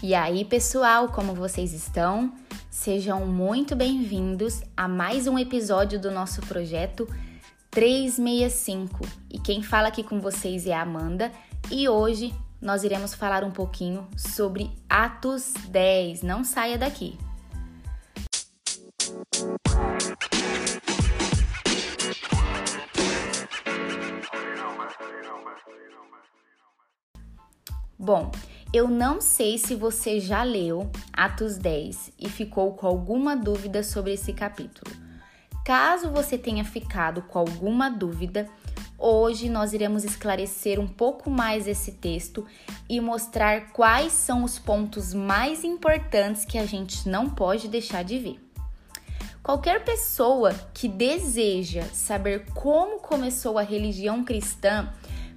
E aí, pessoal, como vocês estão? Sejam muito bem-vindos a mais um episódio do nosso projeto 365. E quem fala aqui com vocês é a Amanda, e hoje nós iremos falar um pouquinho sobre Atos 10. Não saia daqui. Bom, eu não sei se você já leu Atos 10 e ficou com alguma dúvida sobre esse capítulo. Caso você tenha ficado com alguma dúvida, hoje nós iremos esclarecer um pouco mais esse texto e mostrar quais são os pontos mais importantes que a gente não pode deixar de ver. Qualquer pessoa que deseja saber como começou a religião cristã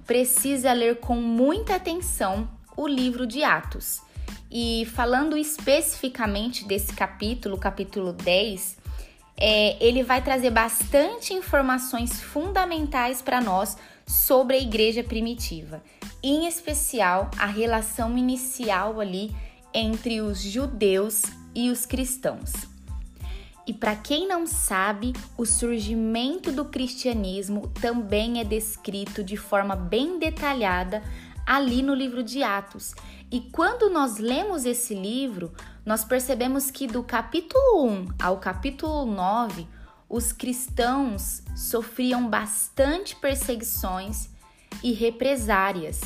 precisa ler com muita atenção o livro de Atos. E falando especificamente desse capítulo, capítulo 10, é, ele vai trazer bastante informações fundamentais para nós sobre a igreja primitiva, em especial a relação inicial ali entre os judeus e os cristãos. E para quem não sabe, o surgimento do cristianismo também é descrito de forma bem detalhada ali no livro de Atos. E quando nós lemos esse livro, nós percebemos que do capítulo 1 ao capítulo 9, os cristãos sofriam bastante perseguições e represárias.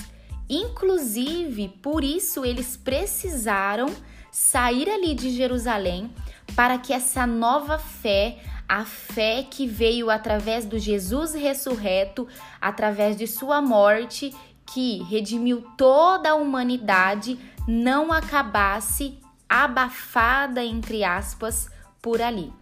Inclusive, por isso eles precisaram sair ali de Jerusalém para que essa nova fé, a fé que veio através do Jesus ressurreto, através de sua morte que redimiu toda a humanidade não acabasse abafada, entre aspas, por ali.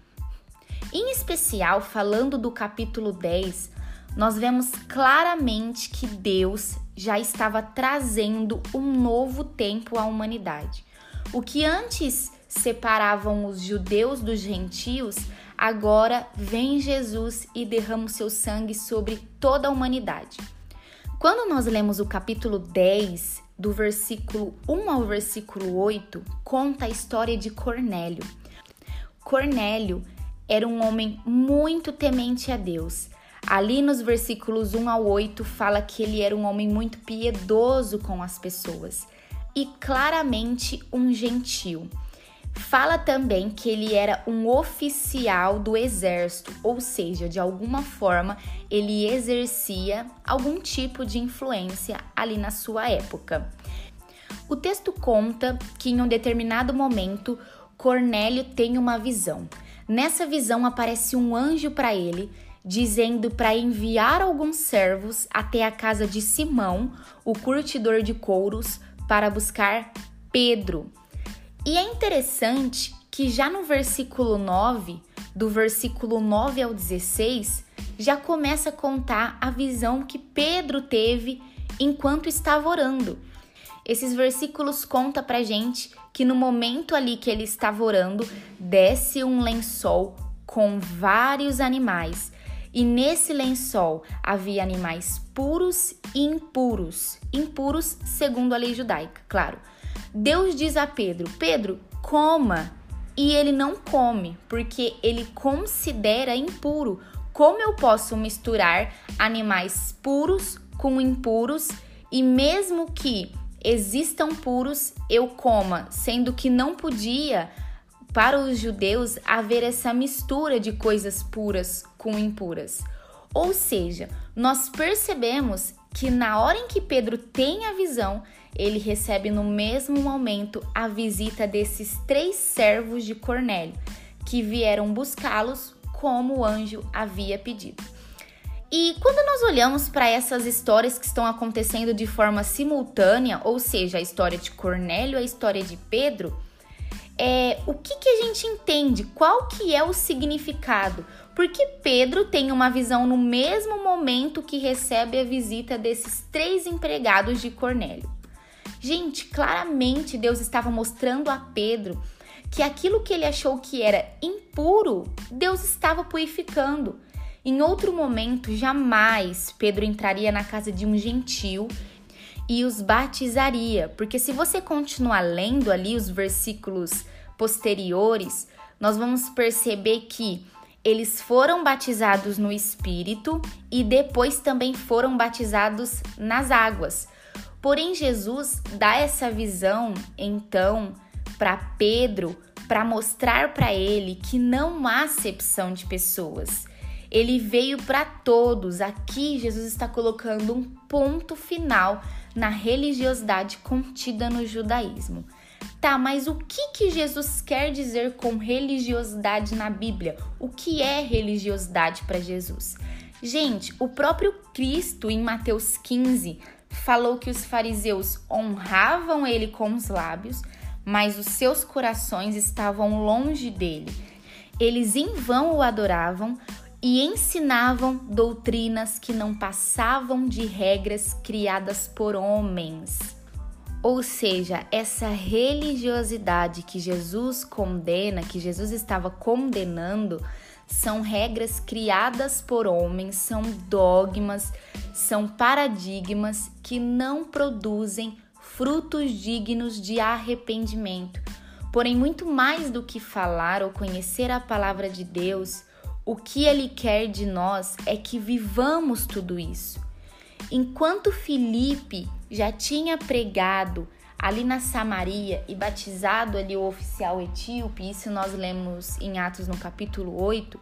Em especial, falando do capítulo 10, nós vemos claramente que Deus já estava trazendo um novo tempo à humanidade. O que antes separavam os judeus dos gentios, agora vem Jesus e derrama o seu sangue sobre toda a humanidade. Quando nós lemos o capítulo 10, do versículo 1 ao versículo 8, conta a história de Cornélio. Cornélio era um homem muito temente a Deus. Ali nos versículos 1 ao 8 fala que ele era um homem muito piedoso com as pessoas e claramente um gentil. Fala também que ele era um oficial do exército, ou seja, de alguma forma ele exercia algum tipo de influência ali na sua época. O texto conta que em um determinado momento Cornélio tem uma visão. Nessa visão aparece um anjo para ele, dizendo para enviar alguns servos até a casa de Simão, o curtidor de couros, para buscar Pedro. E é interessante que já no versículo 9, do versículo 9 ao 16, já começa a contar a visão que Pedro teve enquanto estava orando. Esses versículos conta pra gente que no momento ali que ele estava orando, desce um lençol com vários animais. E nesse lençol havia animais puros e impuros. Impuros segundo a lei judaica, claro. Deus diz a Pedro: Pedro, coma. E ele não come, porque ele considera impuro. Como eu posso misturar animais puros com impuros e mesmo que existam puros, eu coma, sendo que não podia para os judeus haver essa mistura de coisas puras com impuras. Ou seja, nós percebemos que na hora em que Pedro tem a visão, ele recebe no mesmo momento a visita desses três servos de Cornélio, que vieram buscá-los como o anjo havia pedido. E quando nós olhamos para essas histórias que estão acontecendo de forma simultânea, ou seja, a história de Cornélio e a história de Pedro, é, o que, que a gente entende? Qual que é o significado? Porque Pedro tem uma visão no mesmo momento que recebe a visita desses três empregados de Cornélio. Gente, claramente Deus estava mostrando a Pedro que aquilo que ele achou que era impuro, Deus estava purificando. Em outro momento, jamais Pedro entraria na casa de um gentil e os batizaria. Porque se você continuar lendo ali os versículos posteriores, nós vamos perceber que eles foram batizados no Espírito e depois também foram batizados nas águas. Porém, Jesus dá essa visão, então, para Pedro, para mostrar para ele que não há acepção de pessoas. Ele veio para todos. Aqui, Jesus está colocando um ponto final na religiosidade contida no judaísmo. Tá, mas o que, que Jesus quer dizer com religiosidade na Bíblia? O que é religiosidade para Jesus? Gente, o próprio Cristo, em Mateus 15, falou que os fariseus honravam ele com os lábios, mas os seus corações estavam longe dele. Eles em vão o adoravam e ensinavam doutrinas que não passavam de regras criadas por homens. Ou seja, essa religiosidade que Jesus condena, que Jesus estava condenando, são regras criadas por homens, são dogmas, são paradigmas que não produzem frutos dignos de arrependimento. Porém, muito mais do que falar ou conhecer a palavra de Deus, o que ele quer de nós é que vivamos tudo isso. Enquanto Filipe já tinha pregado ali na Samaria e batizado ali o oficial etíope, isso nós lemos em Atos no capítulo 8,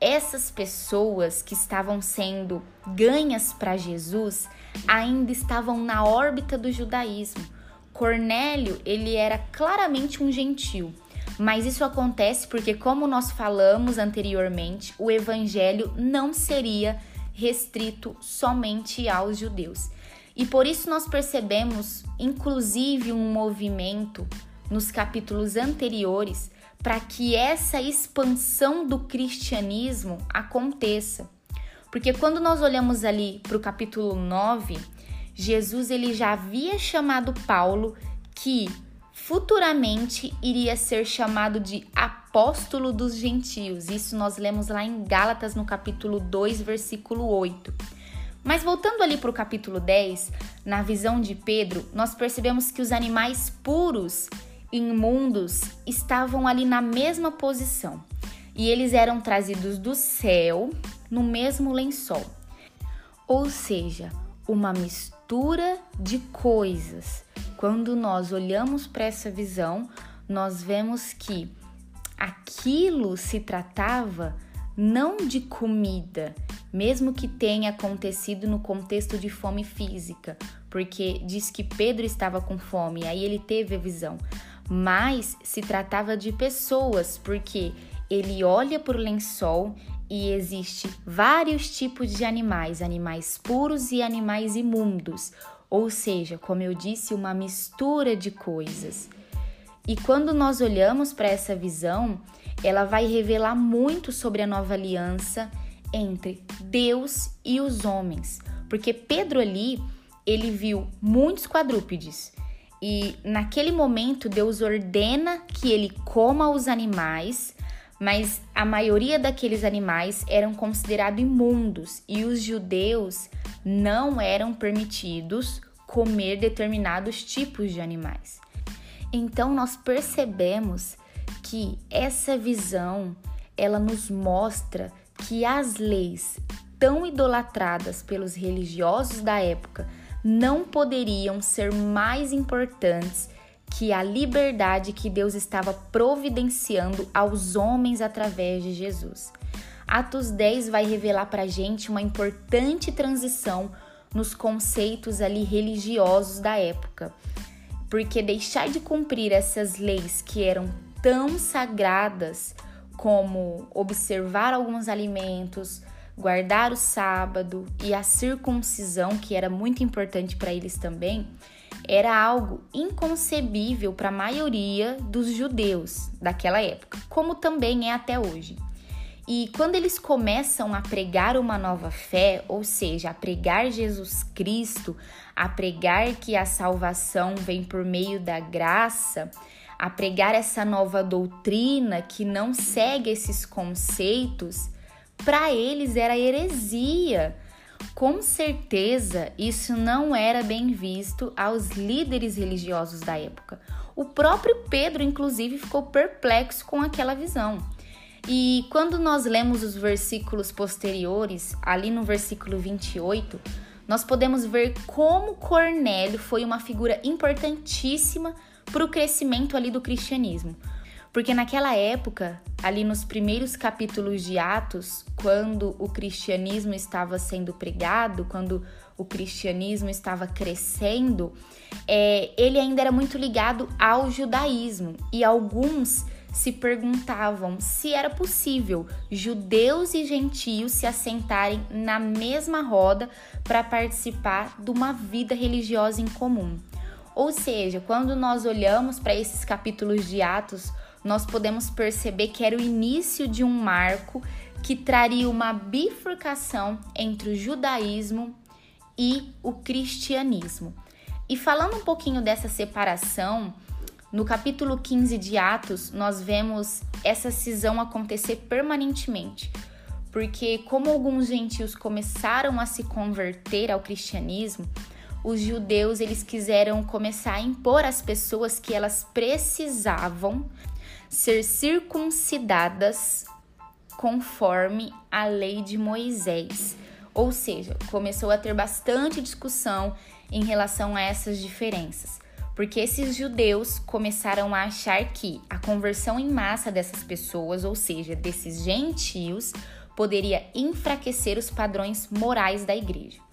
essas pessoas que estavam sendo ganhas para Jesus ainda estavam na órbita do judaísmo. Cornélio, ele era claramente um gentil, mas isso acontece porque como nós falamos anteriormente, o evangelho não seria restrito somente aos judeus. E por isso nós percebemos, inclusive, um movimento nos capítulos anteriores para que essa expansão do cristianismo aconteça. Porque quando nós olhamos ali para o capítulo 9, Jesus ele já havia chamado Paulo que futuramente iria ser chamado de apóstolo dos gentios. Isso nós lemos lá em Gálatas no capítulo 2, versículo 8. Mas voltando ali para o capítulo 10, na visão de Pedro, nós percebemos que os animais puros imundos estavam ali na mesma posição e eles eram trazidos do céu no mesmo lençol. Ou seja, uma mistura de coisas. Quando nós olhamos para essa visão, nós vemos que aquilo se tratava não de comida, mesmo que tenha acontecido no contexto de fome física, porque diz que Pedro estava com fome, aí ele teve a visão. Mas se tratava de pessoas, porque ele olha para o lençol e existe vários tipos de animais, animais puros e animais imundos, ou seja, como eu disse, uma mistura de coisas. E quando nós olhamos para essa visão, ela vai revelar muito sobre a nova aliança entre Deus e os homens, porque Pedro ali ele viu muitos quadrúpedes. E naquele momento Deus ordena que ele coma os animais, mas a maioria daqueles animais eram considerados imundos. E os judeus não eram permitidos comer determinados tipos de animais. Então nós percebemos que essa visão ela nos mostra que as leis tão idolatradas pelos religiosos da época não poderiam ser mais importantes que a liberdade que Deus estava providenciando aos homens através de Jesus. Atos 10 vai revelar para gente uma importante transição nos conceitos ali religiosos da época, porque deixar de cumprir essas leis que eram tão sagradas como observar alguns alimentos, guardar o sábado e a circuncisão, que era muito importante para eles também, era algo inconcebível para a maioria dos judeus daquela época, como também é até hoje. E quando eles começam a pregar uma nova fé, ou seja, a pregar Jesus Cristo, a pregar que a salvação vem por meio da graça, a pregar essa nova doutrina que não segue esses conceitos, para eles era heresia, Com certeza, isso não era bem visto aos líderes religiosos da época. O próprio Pedro, inclusive, ficou perplexo com aquela visão. E quando nós lemos os versículos posteriores, ali no versículo 28, nós podemos ver como Cornélio foi uma figura importantíssima para o crescimento ali do cristianismo. Porque naquela época, ali nos primeiros capítulos de Atos, quando o cristianismo estava sendo pregado, quando o cristianismo estava crescendo, é, ele ainda era muito ligado ao judaísmo e alguns se perguntavam se era possível judeus e gentios se assentarem na mesma roda para participar de uma vida religiosa em comum. Ou seja, quando nós olhamos para esses capítulos de Atos, nós podemos perceber que era o início de um marco que traria uma bifurcação entre o judaísmo e o cristianismo. E falando um pouquinho dessa separação, no capítulo 15 de Atos, nós vemos essa cisão acontecer permanentemente, porque como alguns gentios começaram a se converter ao cristianismo, os judeus eles quiseram começar a impor às pessoas que elas precisavam ser circuncidadas conforme a lei de Moisés. Ou seja, começou a ter bastante discussão em relação a essas diferenças, porque esses judeus começaram a achar que a conversão em massa dessas pessoas, ou seja, desses gentios, poderia enfraquecer os padrões morais da igreja.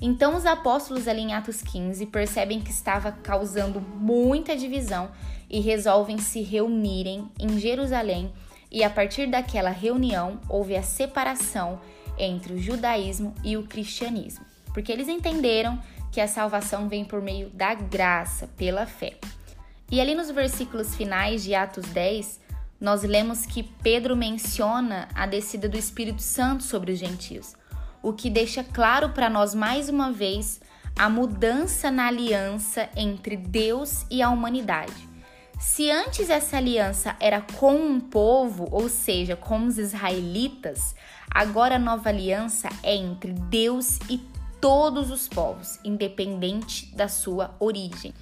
Então, os apóstolos ali em Atos 15 percebem que estava causando muita divisão e resolvem se reunirem em Jerusalém. E a partir daquela reunião houve a separação entre o judaísmo e o cristianismo, porque eles entenderam que a salvação vem por meio da graça, pela fé. E ali nos versículos finais de Atos 10, nós lemos que Pedro menciona a descida do Espírito Santo sobre os gentios, o que deixa claro para nós mais uma vez a mudança na aliança entre Deus e a humanidade. Se antes essa aliança era com um povo, ou seja, com os israelitas, agora a nova aliança é entre Deus e todos os povos, independente da sua origem.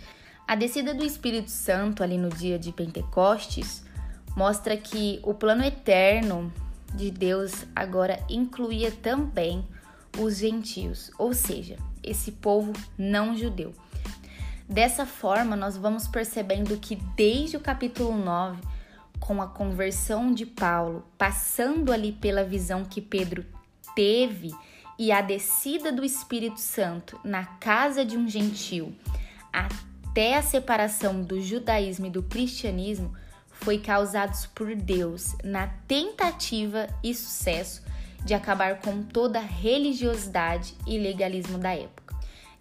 A descida do Espírito Santo ali no dia de Pentecostes mostra que o plano eterno de Deus agora incluía também os gentios, ou seja, esse povo não judeu. Dessa forma, nós vamos percebendo que desde o capítulo 9, com a conversão de Paulo, passando ali pela visão que Pedro teve e a descida do Espírito Santo na casa de um gentil, até a separação do judaísmo e do cristianismo, foi causados por Deus na tentativa e sucesso de acabar com toda a religiosidade e legalismo da época.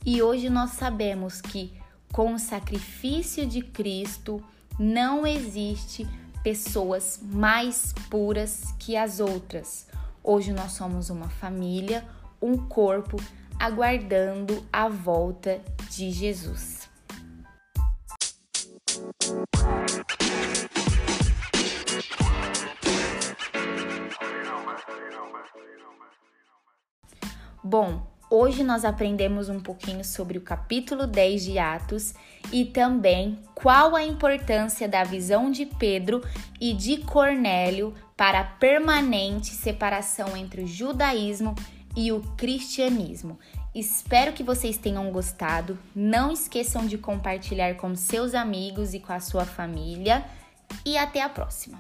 E hoje nós sabemos que com o sacrifício de Cristo não existe pessoas mais puras que as outras. Hoje nós somos uma família, um corpo aguardando a volta de Jesus. Bom, hoje nós aprendemos um pouquinho sobre o capítulo 10 de Atos e também qual a importância da visão de Pedro e de Cornélio para a permanente separação entre o judaísmo e o cristianismo. Espero que vocês tenham gostado. Não esqueçam de compartilhar com seus amigos e com a sua família. E até a próxima!